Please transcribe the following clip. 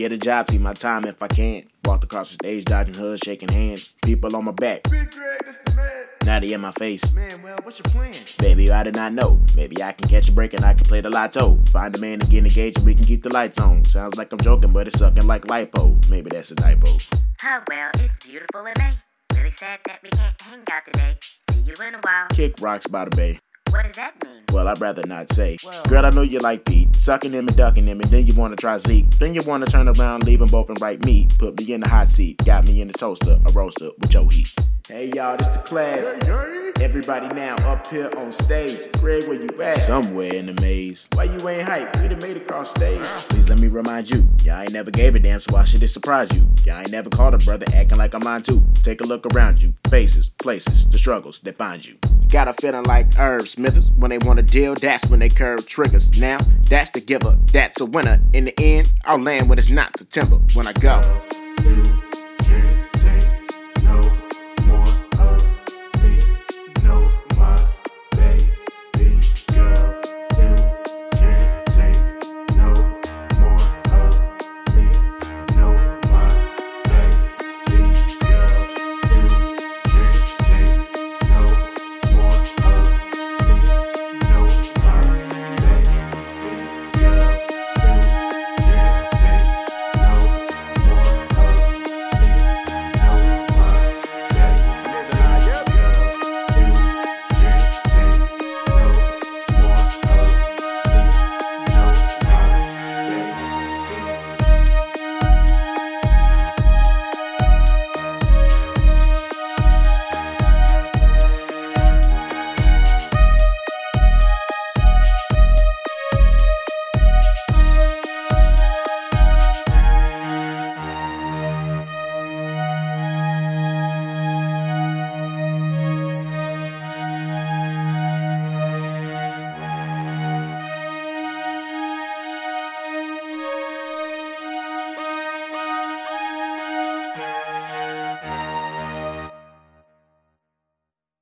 Get a job, see my time if I can. Walked across the stage, dodging hoods, shaking hands. People on my back. Big Greg, that's the man. Now they in my face. Man, well, what's your plan? Baby, I did not know. Maybe I can catch a break and I can play the lotto. Find a man to get engaged and we can keep the lights on. Sounds like I'm joking, but it's sucking like lipo. Maybe that's a typo. Oh well, it's beautiful in May. Really sad that we can't hang out today. See you in a while. Kick rocks by the bay. What does that mean? Well, I'd rather not say. Girl, I know you like Pete. Sucking him and ducking him, and then you wanna try Zeke. Then you wanna turn around, leave them both and write me. Put me in the hot seat. Got me in the toaster, a roaster with your heat. Hey y'all, this the class. Everybody now up here on stage. Greg, where you at? Somewhere in the maze. Why you ain't hype? We done made it across stage. Ah. Please let me remind you, y'all ain't never gave a damn, so why should it surprise you? Y'all ain't never called a brother acting like I'm lying too. Take a look around you. Faces, places, the struggles that find you. Got a feeling like Herb Smithers. When they wanna deal, that's when they curve triggers. Now, that's the giver, that's a winner. In the end, I'll land when it's not September. When I go. You